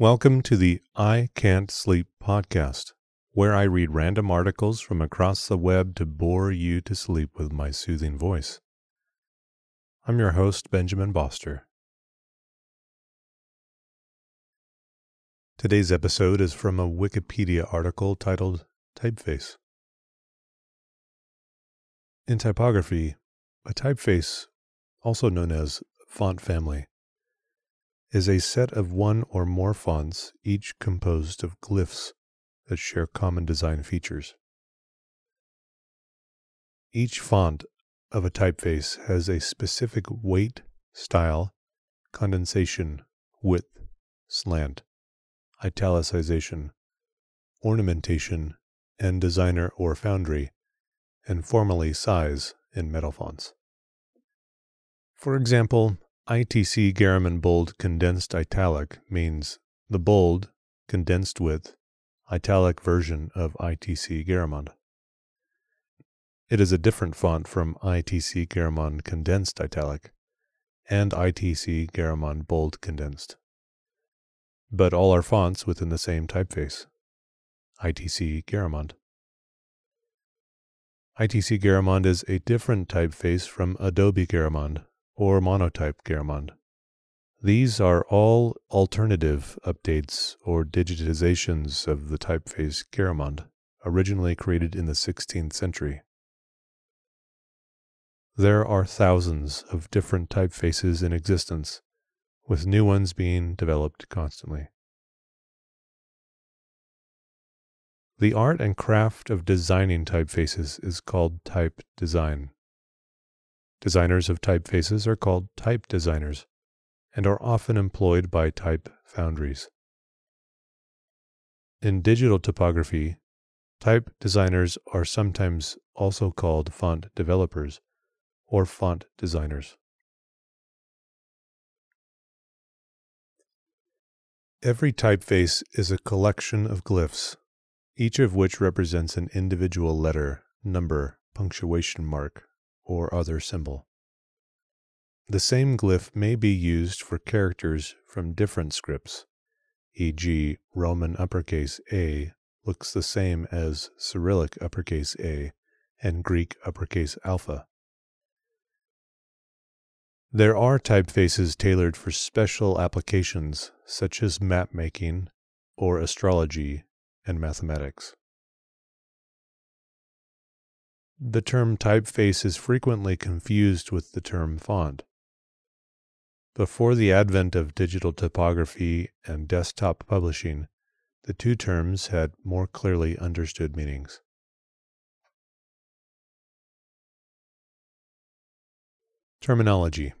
Welcome to the I Can't Sleep podcast, where I read random articles from across the web to bore you to sleep with my soothing voice. I'm your host, Benjamin Boster. Today's episode is from a Wikipedia article titled Typeface. In typography, a typeface, also known as font family, is a set of one or more fonts, each composed of glyphs that share common design features. Each font of a typeface has a specific weight, style, condensation, width, slant, italicization, ornamentation, and designer or foundry, and formally size in metal fonts. For example, ITC Garamond Bold Condensed Italic means the bold, condensed with, italic version of ITC Garamond. It is a different font from ITC Garamond Condensed Italic and ITC Garamond Bold Condensed. But all are fonts within the same typeface, ITC Garamond. ITC Garamond is a different typeface from Adobe Garamond or monotype Garamond. These are all alternative updates or digitizations of the typeface Garamond, originally created in the 16th century. There are thousands of different typefaces in existence, with new ones being developed constantly. The art and craft of designing typefaces is called type design. Designers of typefaces are called type designers and are often employed by type foundries. In digital typography, type designers are sometimes also called font developers or font designers. Every typeface is a collection of glyphs, each of which represents an individual letter, number, punctuation mark, or other symbol. The same glyph may be used for characters from different scripts, e.g., Roman uppercase A looks the same as Cyrillic uppercase A and Greek uppercase alpha. There are typefaces tailored for special applications such as map making or astrology and mathematics. The term typeface is frequently confused with the term font. Before the advent of digital typography and desktop publishing, the two terms had more clearly understood meanings. Terminology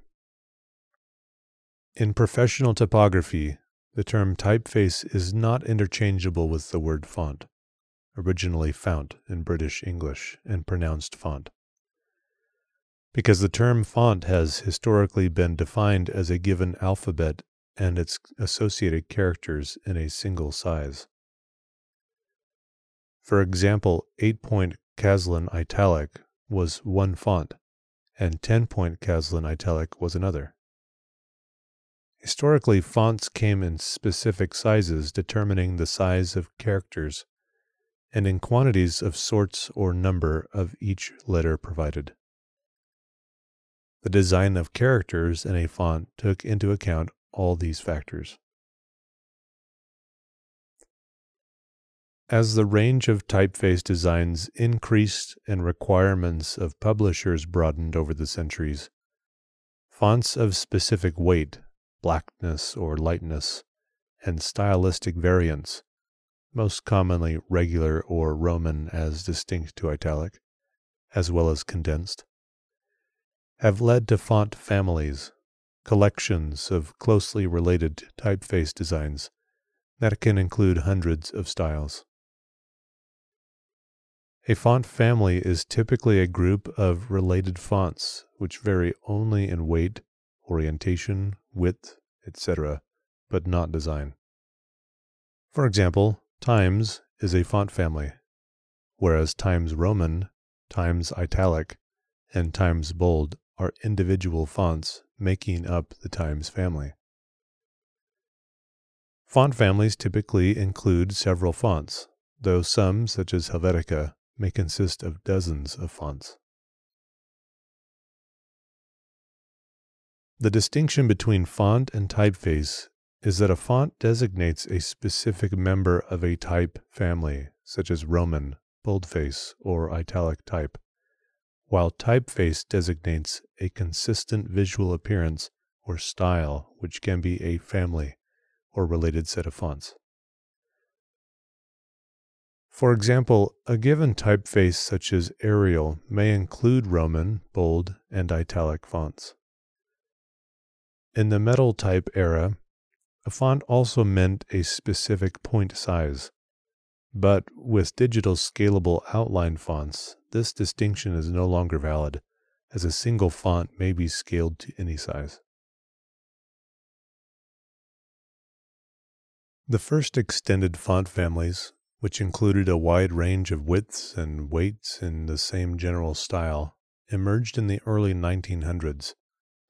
In professional typography, the term typeface is not interchangeable with the word font originally fount in British English and pronounced font. Because the term font has historically been defined as a given alphabet and its associated characters in a single size. For example, 8 point Caslon Italic was one font, and 10 point Caslon Italic was another. Historically, fonts came in specific sizes determining the size of characters and in quantities of sorts or number of each letter provided. The design of characters in a font took into account all these factors. As the range of typeface designs increased and requirements of publishers broadened over the centuries, fonts of specific weight, blackness or lightness, and stylistic variance most commonly regular or Roman as distinct to italic, as well as condensed, have led to font families, collections of closely related typeface designs that can include hundreds of styles. A font family is typically a group of related fonts which vary only in weight, orientation, width, etc., but not design. For example, Times is a font family, whereas Times Roman, Times Italic, and Times Bold are individual fonts making up the Times family. Font families typically include several fonts, though some, such as Helvetica, may consist of dozens of fonts. The distinction between font and typeface is that a font designates a specific member of a type family, such as Roman, boldface, or italic type, while typeface designates a consistent visual appearance or style, which can be a family or related set of fonts. For example, a given typeface such as Arial may include Roman, bold, and italic fonts. In the metal type era, a font also meant a specific point size. But with digital scalable outline fonts, this distinction is no longer valid, as a single font may be scaled to any size. The first extended font families, which included a wide range of widths and weights in the same general style, emerged in the early 1900s,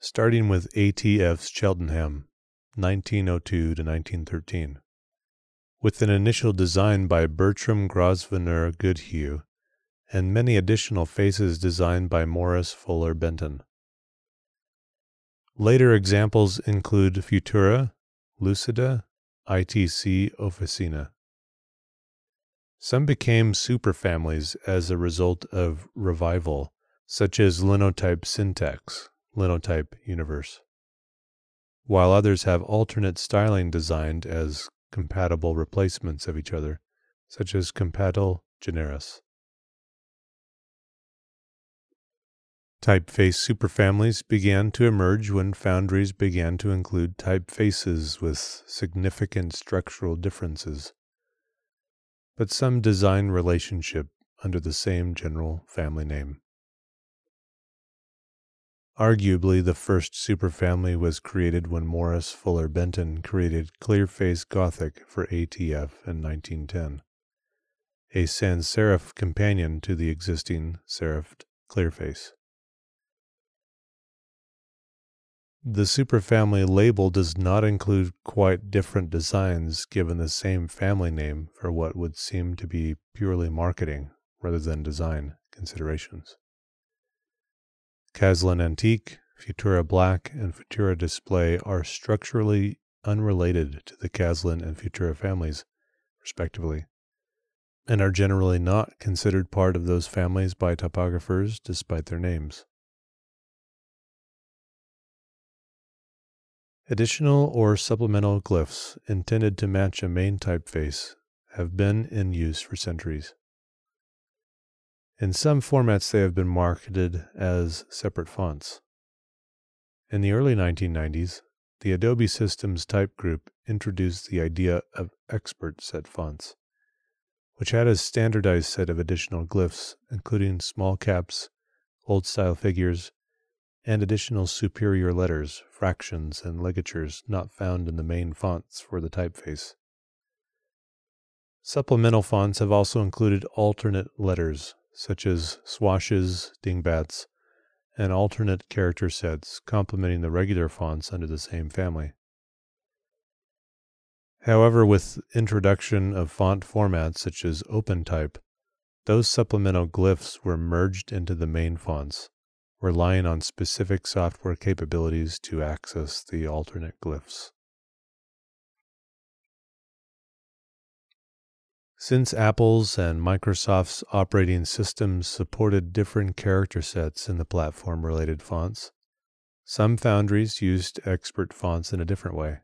starting with ATF's Cheltenham, 1902 to 1913. With an initial design by Bertram Grosvenor Goodhue, and many additional faces designed by Morris Fuller Benton. Later examples include Futura, Lucida, ITC Officina. Some became superfamilies as a result of revival, such as Linotype Syntax, Linotype Universe, while others have alternate styling designed as compatible replacements of each other, such as Compatil Generis. Typeface superfamilies began to emerge when foundries began to include typefaces with significant structural differences, but some design relationship under the same general family name. Arguably, the first superfamily was created when Morris Fuller Benton created Clearface Gothic for ATF in 1910, a sans serif companion to the existing serifed Clearface. The superfamily label does not include quite different designs given the same family name for what would seem to be purely marketing rather than design considerations. Caslon Antique, Futura Black, and Futura Display are structurally unrelated to the Caslon and Futura families, respectively, and are generally not considered part of those families by typographers despite their names. Additional or supplemental glyphs intended to match a main typeface have been in use for centuries. In some formats, they have been marketed as separate fonts. In the early 1990s, the Adobe Systems Type Group introduced the idea of expert set fonts, which had a standardized set of additional glyphs, including small caps, old style figures, and additional superior letters, fractions, and ligatures not found in the main fonts for the typeface. Supplemental fonts have also included alternate letters, such as swashes, dingbats, and alternate character sets complementing the regular fonts under the same family. However, with introduction of font formats such as OpenType, those supplemental glyphs were merged into the main fonts, relying on specific software capabilities to access the alternate glyphs. Since Apple's and Microsoft's operating systems supported different character sets in the platform related fonts, some foundries used expert fonts in a different way.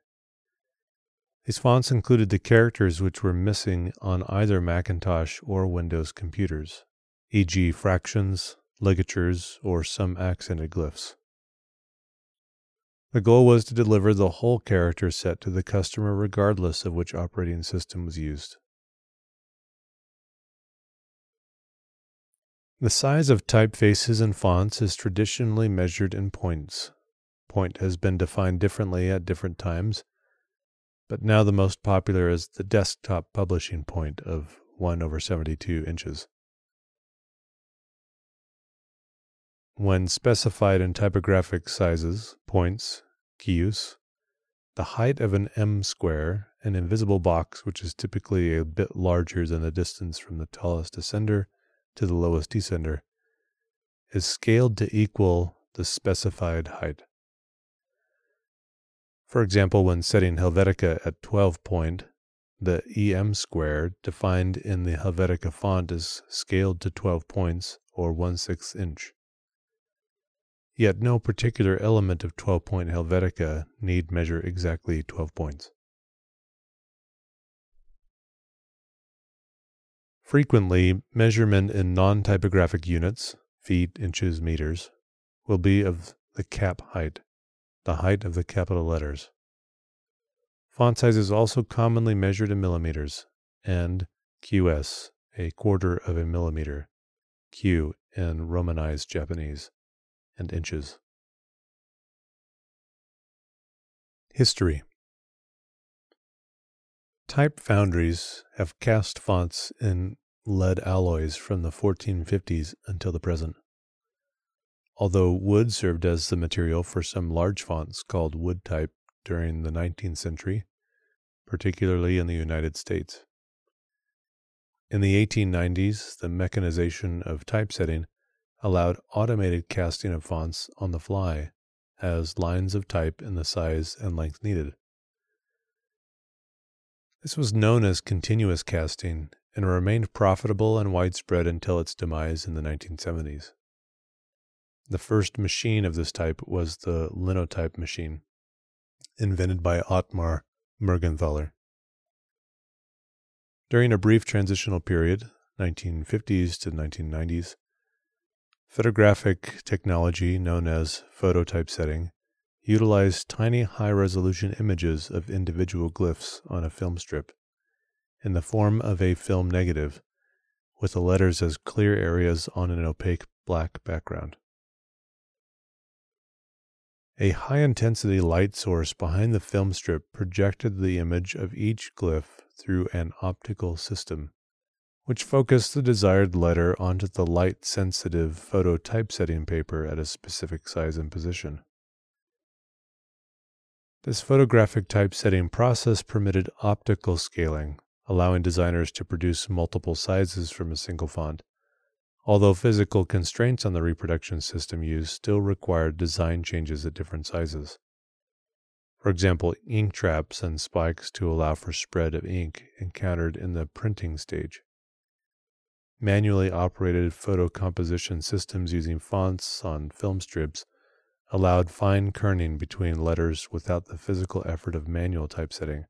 These fonts included the characters which were missing on either Macintosh or Windows computers, e.g., fractions, ligatures, or some accented glyphs. The goal was to deliver the whole character set to the customer regardless of which operating system was used. The size of typefaces and fonts is traditionally measured in points. Point has been defined differently at different times, but now the most popular is the desktop publishing point of 1 over 72 inches. When specified in typographic sizes, points, kius, the height of an M square an invisible box, which is typically a bit larger than the distance from the tallest ascender to the lowest descender, is scaled to equal the specified height. For example, when setting Helvetica at 12 point, the EM square defined in the Helvetica font is scaled to 12 points or 1 6 inch. Yet no particular element of 12 point Helvetica need measure exactly 12 points. Frequently, measurement in non typographic units, feet, inches, meters, will be of the cap height, the height of the capital letters. Font size is also commonly measured in millimeters, and QS, a quarter of a millimeter, Q in Romanized Japanese, and inches. History Type foundries have cast fonts in lead alloys from the 1450s until the present. Although wood served as the material for some large fonts called wood type during the 19th century, particularly in the United States. In the 1890s, the mechanization of typesetting allowed automated casting of fonts on the fly as lines of type in the size and length needed. This was known as continuous casting and remained profitable and widespread until its demise in the 1970s. The first machine of this type was the linotype machine, invented by Ottmar Mergenthaler. During a brief transitional period, 1950s to 1990s, photographic technology known as phototypesetting utilized tiny high resolution images of individual glyphs on a film strip in the form of a film negative with the letters as clear areas on an opaque black background. A high intensity light source behind the film strip projected the image of each glyph through an optical system, which focused the desired letter onto the light sensitive photo typesetting paper at a specific size and position. This photographic typesetting process permitted optical scaling, allowing designers to produce multiple sizes from a single font, although physical constraints on the reproduction system used still required design changes at different sizes. For example, ink traps and spikes to allow for spread of ink encountered in the printing stage. Manually operated photo composition systems using fonts on film strips allowed fine kerning between letters without the physical effort of manual typesetting,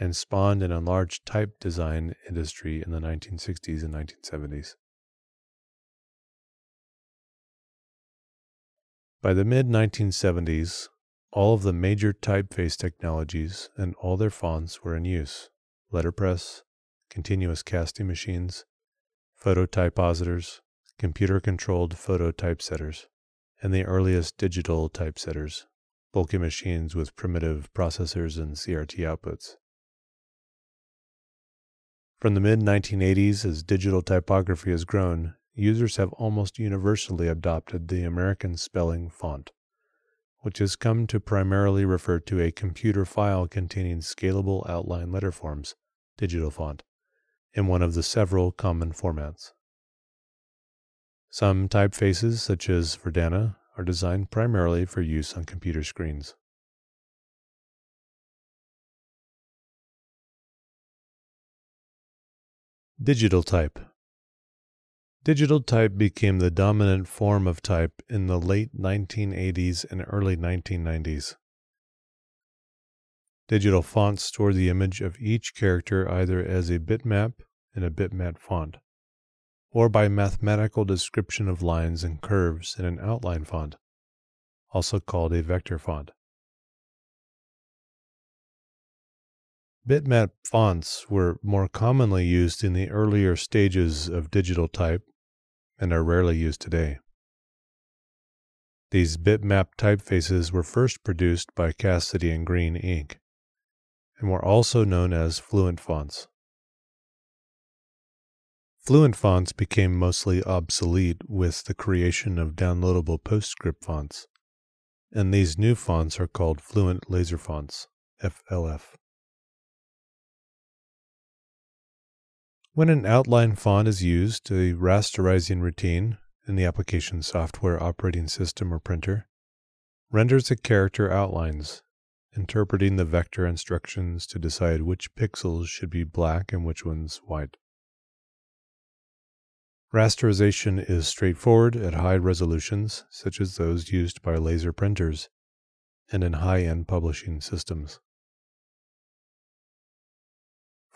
and spawned an enlarged type design industry in the 1960s and 1970s. By the mid 1970s, all of the major typeface technologies and all their fonts were in use letterpress, continuous casting machines, phototypositors, computer controlled photo typesetters and the earliest digital typesetters, bulky machines with primitive processors and CRT outputs. From the mid 1980s, as digital typography has grown, users have almost universally adopted the American spelling font, which has come to primarily refer to a computer file containing scalable outline letter forms, digital font, in one of the several common formats. Some typefaces, such as Verdana, are designed primarily for use on computer screens. Digital type Digital type became the dominant form of type in the late 1980s and early 1990s. Digital fonts store the image of each character either as a bitmap in a bitmap font or by mathematical description of lines and curves in an outline font, also called a vector font. Bitmap fonts were more commonly used in the earlier stages of digital type and are rarely used today. These bitmap typefaces were first produced by Casady and Greene Inc. and were also known as Fluent fonts. Fluent fonts became mostly obsolete with the creation of downloadable PostScript fonts, and these new fonts are called Fluent Laser Fonts, FLF. When an outline font is used, a rasterizing routine in the application software operating system or printer renders a character outlines, interpreting the vector instructions to decide which pixels should be black and which ones white. Rasterization is straightforward at high resolutions, such as those used by laser printers and in high end publishing systems.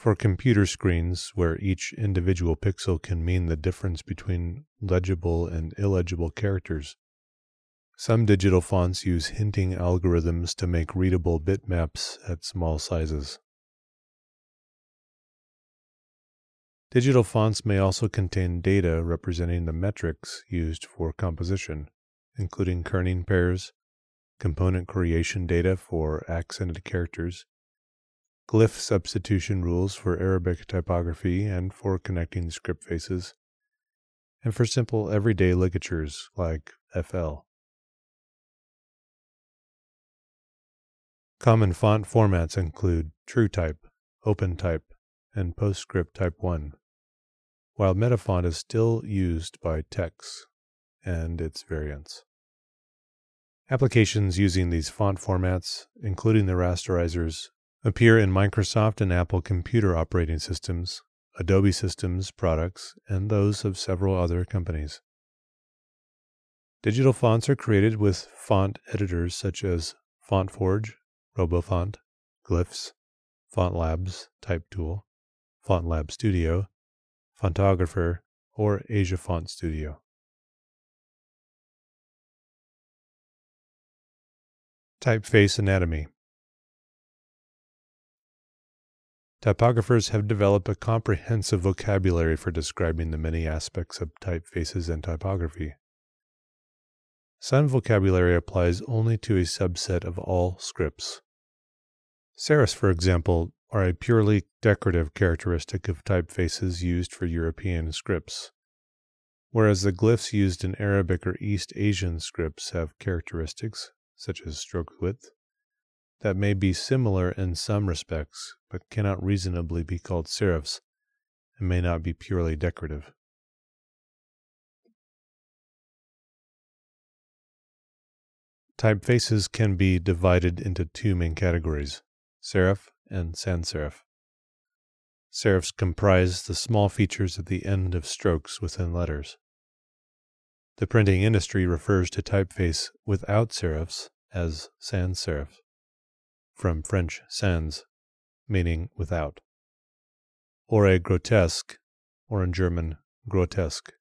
For computer screens, where each individual pixel can mean the difference between legible and illegible characters, some digital fonts use hinting algorithms to make readable bitmaps at small sizes. Digital fonts may also contain data representing the metrics used for composition, including kerning pairs, component creation data for accented characters, glyph substitution rules for Arabic typography and for connecting script faces, and for simple everyday ligatures like FL. Common font formats include TrueType, OpenType, and PostScript Type 1 while Metafont is still used by TeX and its variants. Applications using these font formats, including the rasterizers, appear in Microsoft and Apple computer operating systems, Adobe Systems products, and those of several other companies. Digital fonts are created with font editors such as FontForge, RoboFont, Glyphs, FontLabs, TypeTool, FontLab Studio, Fontographer, or Asia Font Studio. Typeface Anatomy Typographers have developed a comprehensive vocabulary for describing the many aspects of typefaces and typography. Some vocabulary applies only to a subset of all scripts. Serifs, for example, are a purely decorative characteristic of typefaces used for European scripts, whereas the glyphs used in Arabic or East Asian scripts have characteristics, such as stroke width, that may be similar in some respects, but cannot reasonably be called serifs and may not be purely decorative. Typefaces can be divided into two main categories serif and sans serif. Serifs comprise the small features at the end of strokes within letters. The printing industry refers to typeface without serifs as sans serif, from French sans, meaning without, or a grotesque, or in German, grotesque.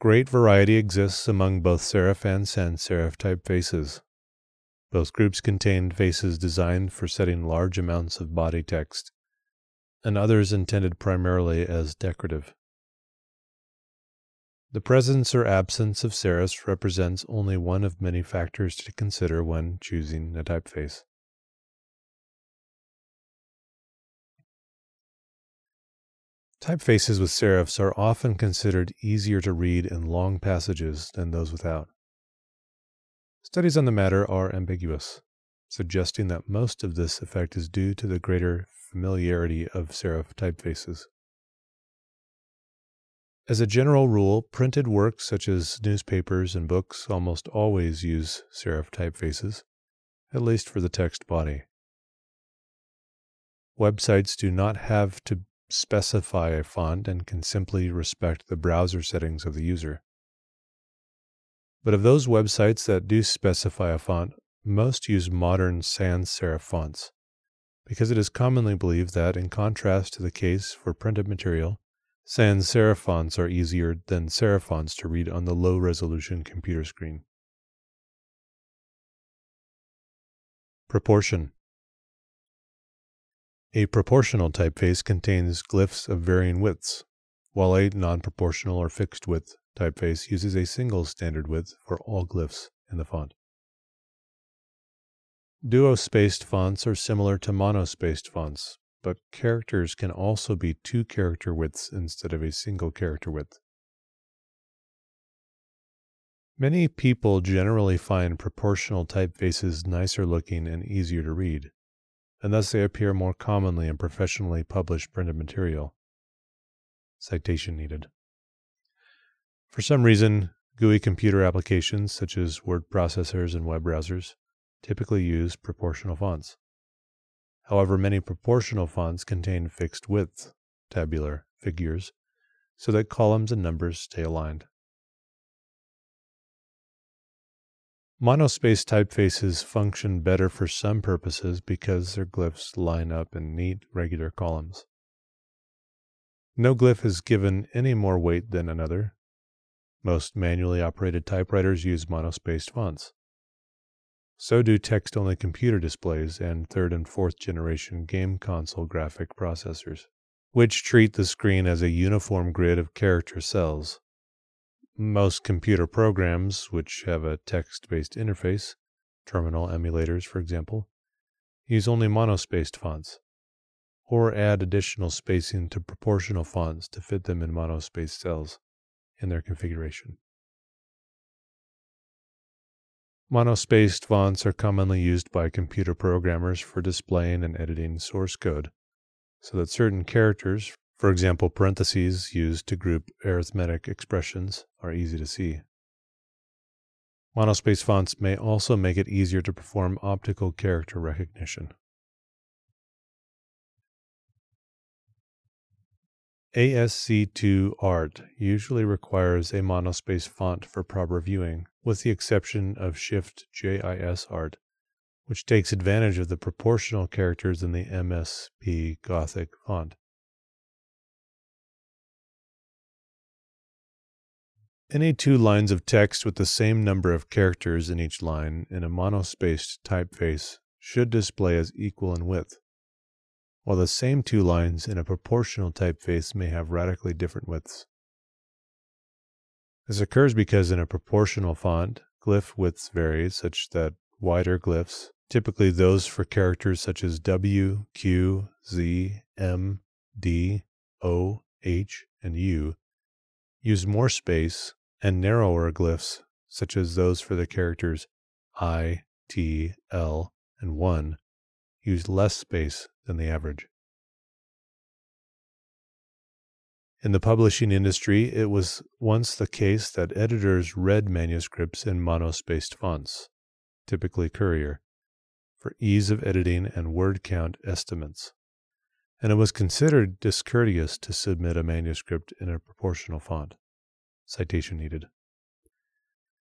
Great variety exists among both serif and sans serif typefaces. Both groups contained faces designed for setting large amounts of body text, and others intended primarily as decorative. The presence or absence of serifs represents only one of many factors to consider when choosing a typeface. Typefaces with serifs are often considered easier to read in long passages than those without. Studies on the matter are ambiguous, suggesting that most of this effect is due to the greater familiarity of serif typefaces. As a general rule, printed works such as newspapers and books almost always use serif typefaces, at least for the text body. Websites do not have to specify a font and can simply respect the browser settings of the user. But of those websites that do specify a font, most use modern sans serif fonts, because it is commonly believed that, in contrast to the case for printed material, sans serif fonts are easier than serif fonts to read on the low resolution computer screen. Proportion A proportional typeface contains glyphs of varying widths, while a non proportional or fixed width typeface uses a single standard width for all glyphs in the font. Duo-spaced fonts are similar to monospaced fonts, but characters can also be two character widths instead of a single character width. Many people generally find proportional typefaces nicer looking and easier to read. and thus they appear more commonly in professionally published printed material. Citation needed. For some reason, GUI computer applications such as word processors and web browsers typically use proportional fonts. However, many proportional fonts contain fixed width, tabular figures, so that columns and numbers stay aligned. Monospace typefaces function better for some purposes because their glyphs line up in neat, regular columns. No glyph is given any more weight than another. Most manually operated typewriters use monospaced fonts. So do text only computer displays and third and fourth generation game console graphic processors, which treat the screen as a uniform grid of character cells most computer programs, which have a text based interface, terminal emulators, for example, use only monospaced fonts, or add additional spacing to proportional fonts to fit them in monospaced cells in their configuration. Monospaced fonts are commonly used by computer programmers for displaying and editing source code, so that certain characters, for example, parentheses used to group arithmetic expressions are easy to see. Monospace fonts may also make it easier to perform optical character recognition. ASC2 art usually requires a monospace font for proper viewing, with the exception of Shift JIS art, which takes advantage of the proportional characters in the MSP Gothic font. Any two lines of text with the same number of characters in each line in a monospaced typeface should display as equal in width, while the same two lines in a proportional typeface may have radically different widths. This occurs because in a proportional font, glyph widths vary such that wider glyphs, typically those for characters such as W, Q, Z, M, D, O, H, and U, use more space and narrower glyphs, such as those for the characters I, T, L, and 1, use less space than the average. In the publishing industry, it was once the case that editors read manuscripts in monospaced fonts, typically Courier, for ease of editing and word count estimates, and it was considered discourteous to submit a manuscript in a proportional font. Citation needed.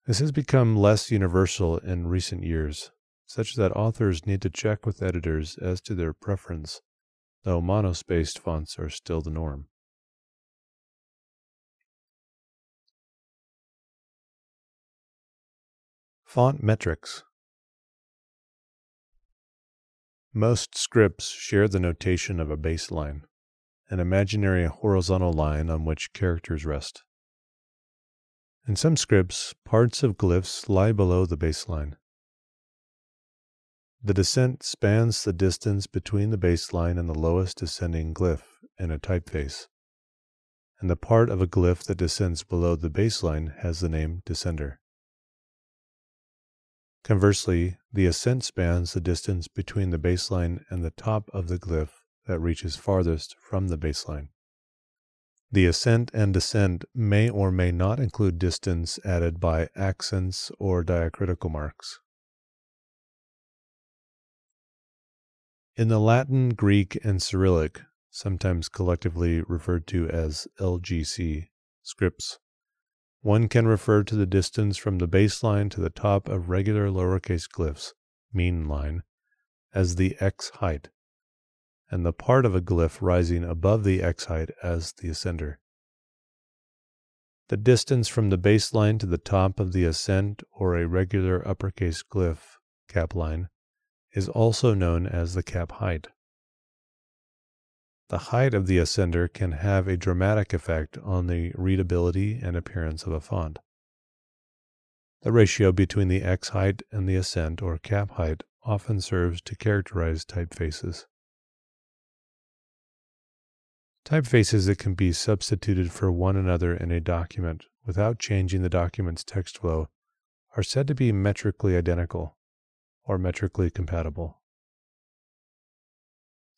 This has become less universal in recent years, such that authors need to check with editors as to their preference, though monospaced fonts are still the norm. Font metrics. Most scripts share the notation of a baseline, an imaginary horizontal line on which characters rest. In some scripts, parts of glyphs lie below the baseline. The descent spans the distance between the baseline and the lowest descending glyph in a typeface, and the part of a glyph that descends below the baseline has the name descender. Conversely, the ascent spans the distance between the baseline and the top of the glyph that reaches farthest from the baseline. The ascent and descent may or may not include distance added by accents or diacritical marks. In the Latin, Greek, and Cyrillic, sometimes collectively referred to as LGC, scripts, one can refer to the distance from the baseline to the top of regular lowercase glyphs, mean line, as the x height and the part of a glyph rising above the x height as the ascender. The distance from the baseline to the top of the ascent or a regular uppercase glyph cap line is also known as the cap height. The height of the ascender can have a dramatic effect on the readability and appearance of a font. The ratio between the x height and the ascent or cap height often serves to characterize typefaces. Typefaces that can be substituted for one another in a document without changing the document's text flow are said to be metrically identical or metrically compatible.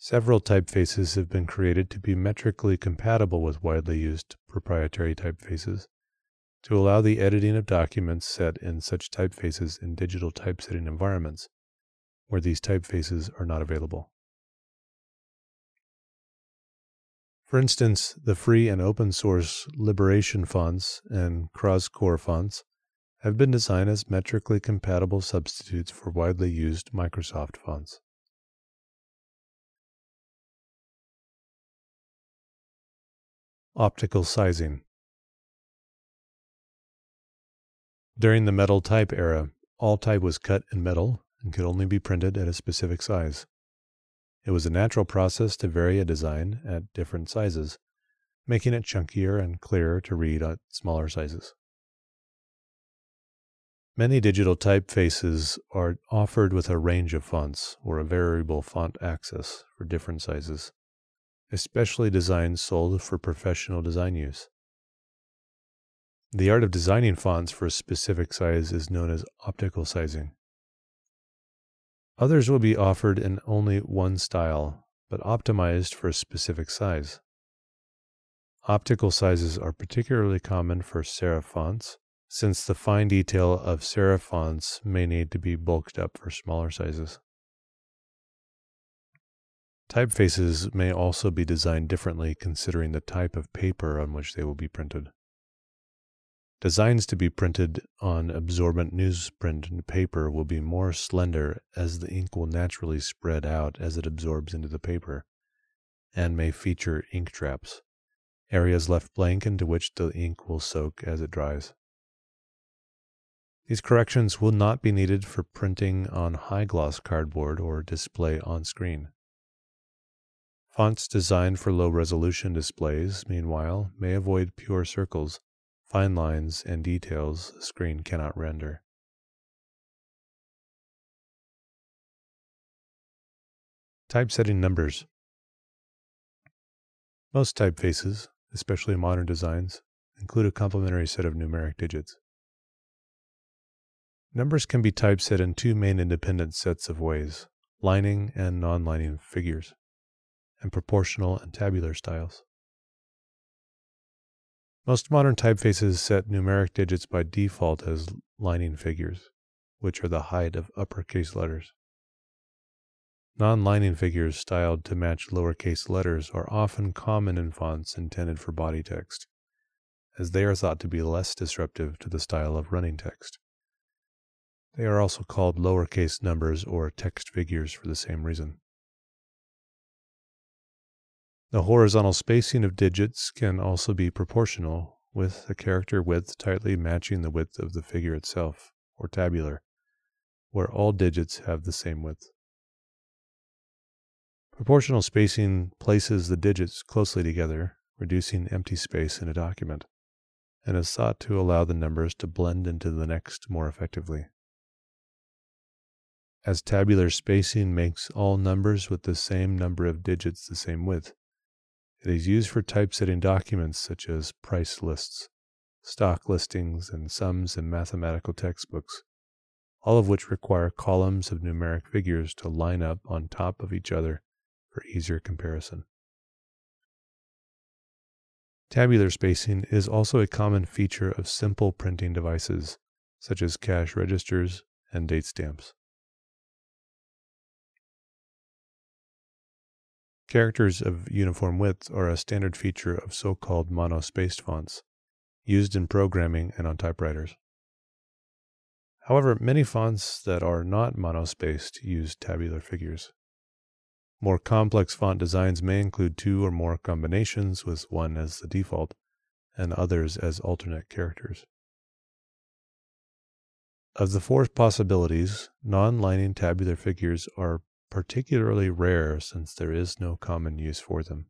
Several typefaces have been created to be metrically compatible with widely used proprietary typefaces to allow the editing of documents set in such typefaces in digital typesetting environments where these typefaces are not available. For instance, the free and open source Liberation fonts and Croscore fonts have been designed as metrically compatible substitutes for widely used Microsoft fonts. Optical sizing. During the metal type era, all type was cut in metal and could only be printed at a specific size. It was a natural process to vary a design at different sizes, making it chunkier and clearer to read at smaller sizes. Many digital typefaces are offered with a range of fonts or a variable font axis for different sizes, especially designs sold for professional design use. The art of designing fonts for a specific size is known as optical sizing. Others will be offered in only one style, but optimized for a specific size. Optical sizes are particularly common for serif fonts, since the fine detail of serif fonts may need to be bulked up for smaller sizes. Typefaces may also be designed differently considering the type of paper on which they will be printed. Designs to be printed on absorbent newsprint paper will be more slender as the ink will naturally spread out as it absorbs into the paper, and may feature ink traps, areas left blank into which the ink will soak as it dries. These corrections will not be needed for printing on high gloss cardboard or display on screen. Fonts designed for low resolution displays, meanwhile, may avoid pure circles fine lines and details the screen cannot render. Typesetting numbers. Most typefaces, especially modern designs, include a complementary set of numeric digits. Numbers can be typeset in two main independent sets of ways lining and non lining figures, and proportional and tabular styles. Most modern typefaces set numeric digits by default as lining figures, which are the height of uppercase letters. Non lining figures styled to match lowercase letters are often common in fonts intended for body text, as they are thought to be less disruptive to the style of running text. They are also called lowercase numbers or text figures for the same reason. The horizontal spacing of digits can also be proportional, with the character width tightly matching the width of the figure itself, or tabular, where all digits have the same width. Proportional spacing places the digits closely together, reducing empty space in a document, and is thought to allow the numbers to blend into the next more effectively. As tabular spacing makes all numbers with the same number of digits the same width, it is used for typesetting documents such as price lists, stock listings, and sums in mathematical textbooks, all of which require columns of numeric figures to line up on top of each other for easier comparison. Tabular spacing is also a common feature of simple printing devices, such as cash registers and date stamps. Characters of uniform width are a standard feature of so-called monospaced fonts, used in programming and on typewriters. However, many fonts that are not monospaced use tabular figures. More complex font designs may include two or more combinations with one as the default and others as alternate characters. Of the four possibilities, non-lining tabular figures are particularly rare since there is no common use for them.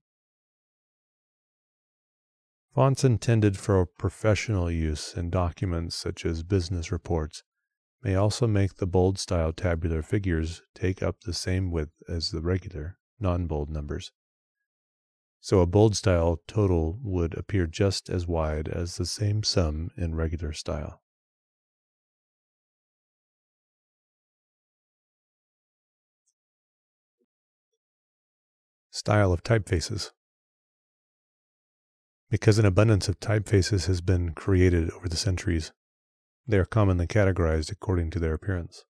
Fonts intended for professional use in documents such as business reports may also make the bold style tabular figures take up the same width as the regular, non bold numbers. So a bold style total would appear just as wide as the same sum in regular style. Style of typefaces. Because an abundance of typefaces has been created over the centuries, they are commonly categorized according to their appearance.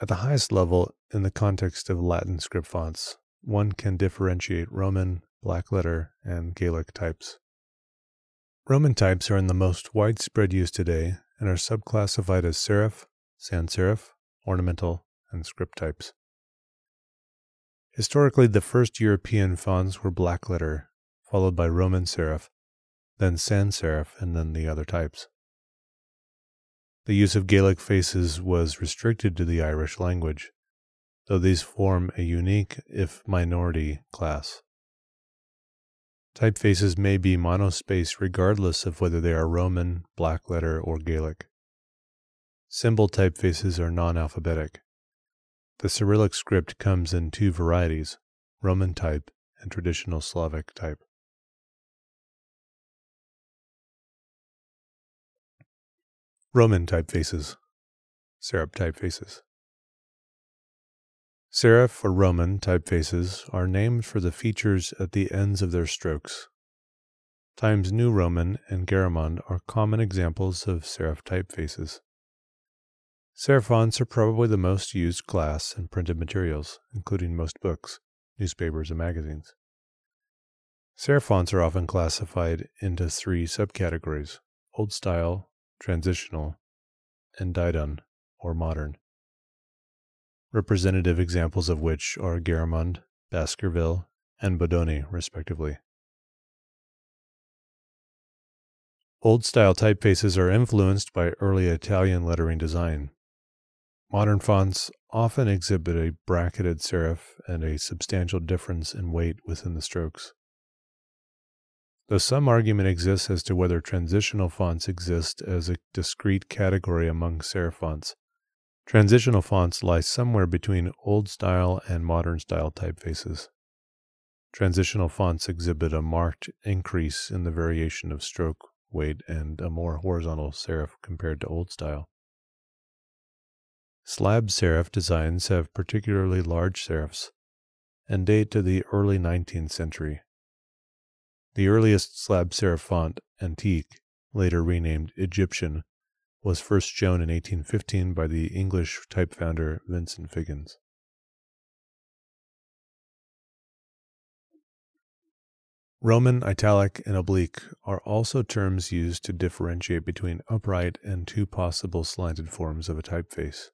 At the highest level, in the context of Latin script fonts, one can differentiate Roman, blackletter, and Gaelic types. Roman types are in the most widespread use today and are subclassified as serif, sans serif, ornamental, and script types. Historically, the first European fonts were blackletter, followed by Roman serif, then sans serif, and then the other types. The use of Gaelic faces was restricted to the Irish language, though these form a unique, if minority, class. Typefaces may be monospace regardless of whether they are Roman, blackletter, or Gaelic. Symbol typefaces are non alphabetic. The Cyrillic script comes in two varieties Roman type and traditional Slavic type. Roman typefaces, serif typefaces. Serif or Roman typefaces are named for the features at the ends of their strokes. Times New Roman and Garamond are common examples of serif typefaces. Serif fonts are probably the most used class in printed materials, including most books, newspapers, and magazines. Serif fonts are often classified into three subcategories Old Style, transitional, and Didone, or modern. Representative examples of which are Garamond, Baskerville, and Bodoni, respectively. Old style typefaces are influenced by early Italian lettering design. Modern fonts often exhibit a bracketed serif and a substantial difference in weight within the strokes. Though some argument exists as to whether transitional fonts exist as a discrete category among serif fonts, transitional fonts lie somewhere between old style and modern style typefaces. Transitional fonts exhibit a marked increase in the variation of stroke weight and a more horizontal serif compared to old style. Slab serif designs have particularly large serifs and date to the early 19th century. The earliest slab serif font, Antique, later renamed Egyptian, was first shown in 1815 by the English type founder Vincent Figgins. Roman, italic, and oblique are also terms used to differentiate between upright and two possible slanted forms of a typeface.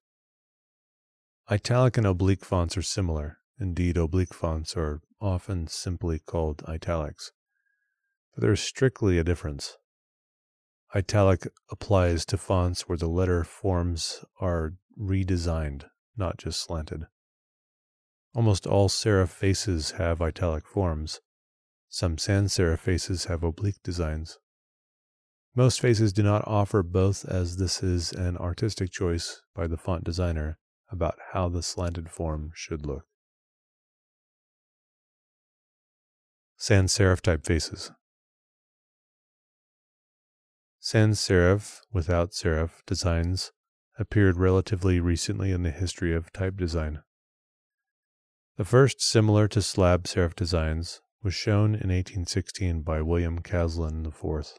Italic and oblique fonts are similar. Indeed, oblique fonts are often simply called italics but there is strictly a difference. Italic applies to fonts where the letter forms are redesigned, not just slanted. Almost all serif faces have italic forms. Some sans serif faces have oblique designs. Most faces do not offer both, as this is an artistic choice by the font designer about how the slanted form should look. Sans serif typefaces. Sans serif without serif designs appeared relatively recently in the history of type design. The first similar to slab serif designs was shown in 1816 by William Caslon IV.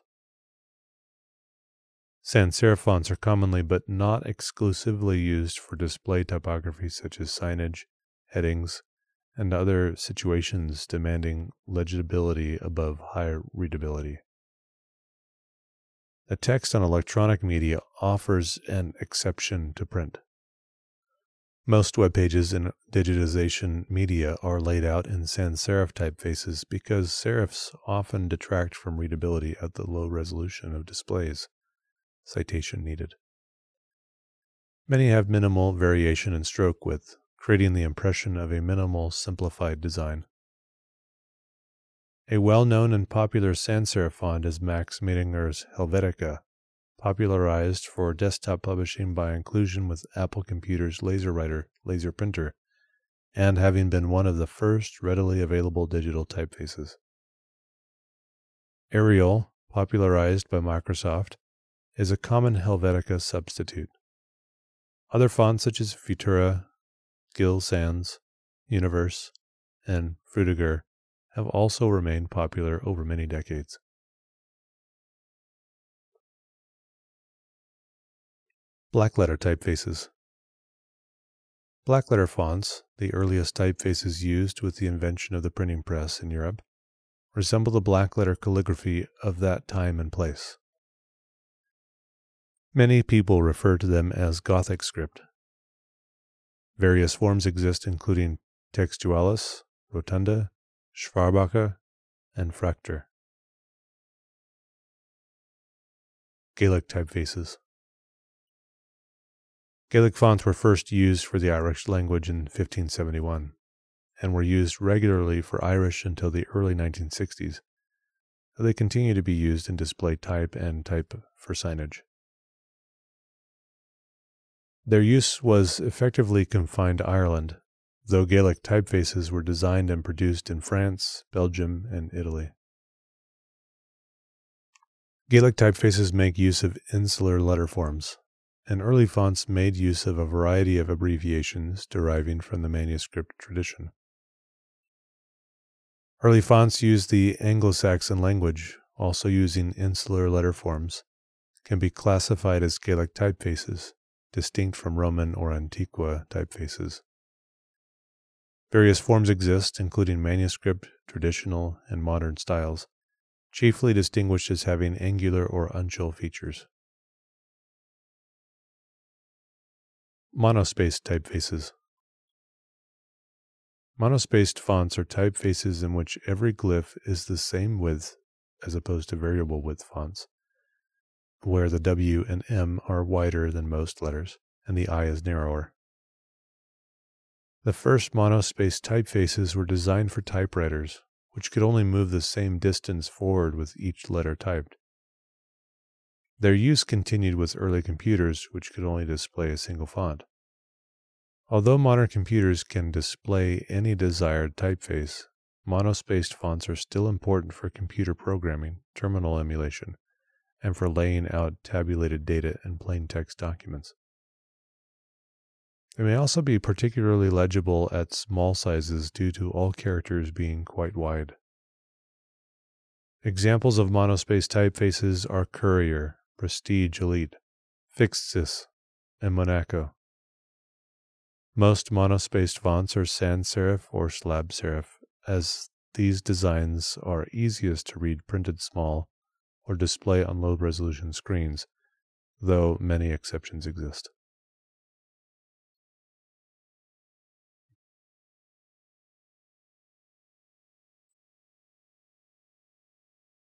Sans serif fonts are commonly but not exclusively used for display typography such as signage, headings, and other situations demanding legibility above high readability. The text on electronic media offers an exception to print. Most web pages in digitization media are laid out in sans serif typefaces because serifs often detract from readability at the low resolution of displays. Citation needed. Many have minimal variation in stroke width, creating the impression of a minimal simplified design. A well-known and popular sans serif font is Max Miedinger's Helvetica, popularized for desktop publishing by inclusion with Apple Computer's LaserWriter laser printer, and having been one of the first readily available digital typefaces. Arial, popularized by Microsoft, is a common Helvetica substitute. Other fonts such as Futura, Gill Sans, Univers, and Frutiger have also remained popular over many decades. Blackletter typefaces. Blackletter fonts, the earliest typefaces used with the invention of the printing press in Europe, resemble the blackletter calligraphy of that time and place. Many people refer to them as Gothic script. Various forms exist, including textualis, rotunda, Schwabacher, and Fraktur. Gaelic typefaces. Gaelic fonts were first used for the Irish language in 1571 and were used regularly for Irish until the early 1960s. They continue to be used in display type and type for signage. Their use was effectively confined to Ireland, though Gaelic typefaces were designed and produced in France, Belgium, and Italy. Gaelic typefaces make use of insular letter forms, and early fonts made use of a variety of abbreviations deriving from the manuscript tradition. Early fonts used the Anglo Saxon language, also using insular letter forms, can be classified as Gaelic typefaces, distinct from Roman or Antiqua typefaces. Various forms exist, including manuscript, traditional, and modern styles, chiefly distinguished as having angular or uncial features. Monospaced typefaces. Monospaced fonts are typefaces in which every glyph is the same width as opposed to variable width fonts, where the W and M are wider than most letters and the I is narrower. The first monospaced typefaces were designed for typewriters, which could only move the same distance forward with each letter typed. Their use continued with early computers, which could only display a single font. Although modern computers can display any desired typeface, monospaced fonts are still important for computer programming, terminal emulation, and for laying out tabulated data in plain text documents. They may also be particularly legible at small sizes due to all characters being quite wide. Examples of monospaced typefaces are Courier, Prestige Elite, Fixedsys, and Monaco. Most monospaced fonts are sans serif or slab serif, as these designs are easiest to read printed small or display on low resolution screens, though many exceptions exist.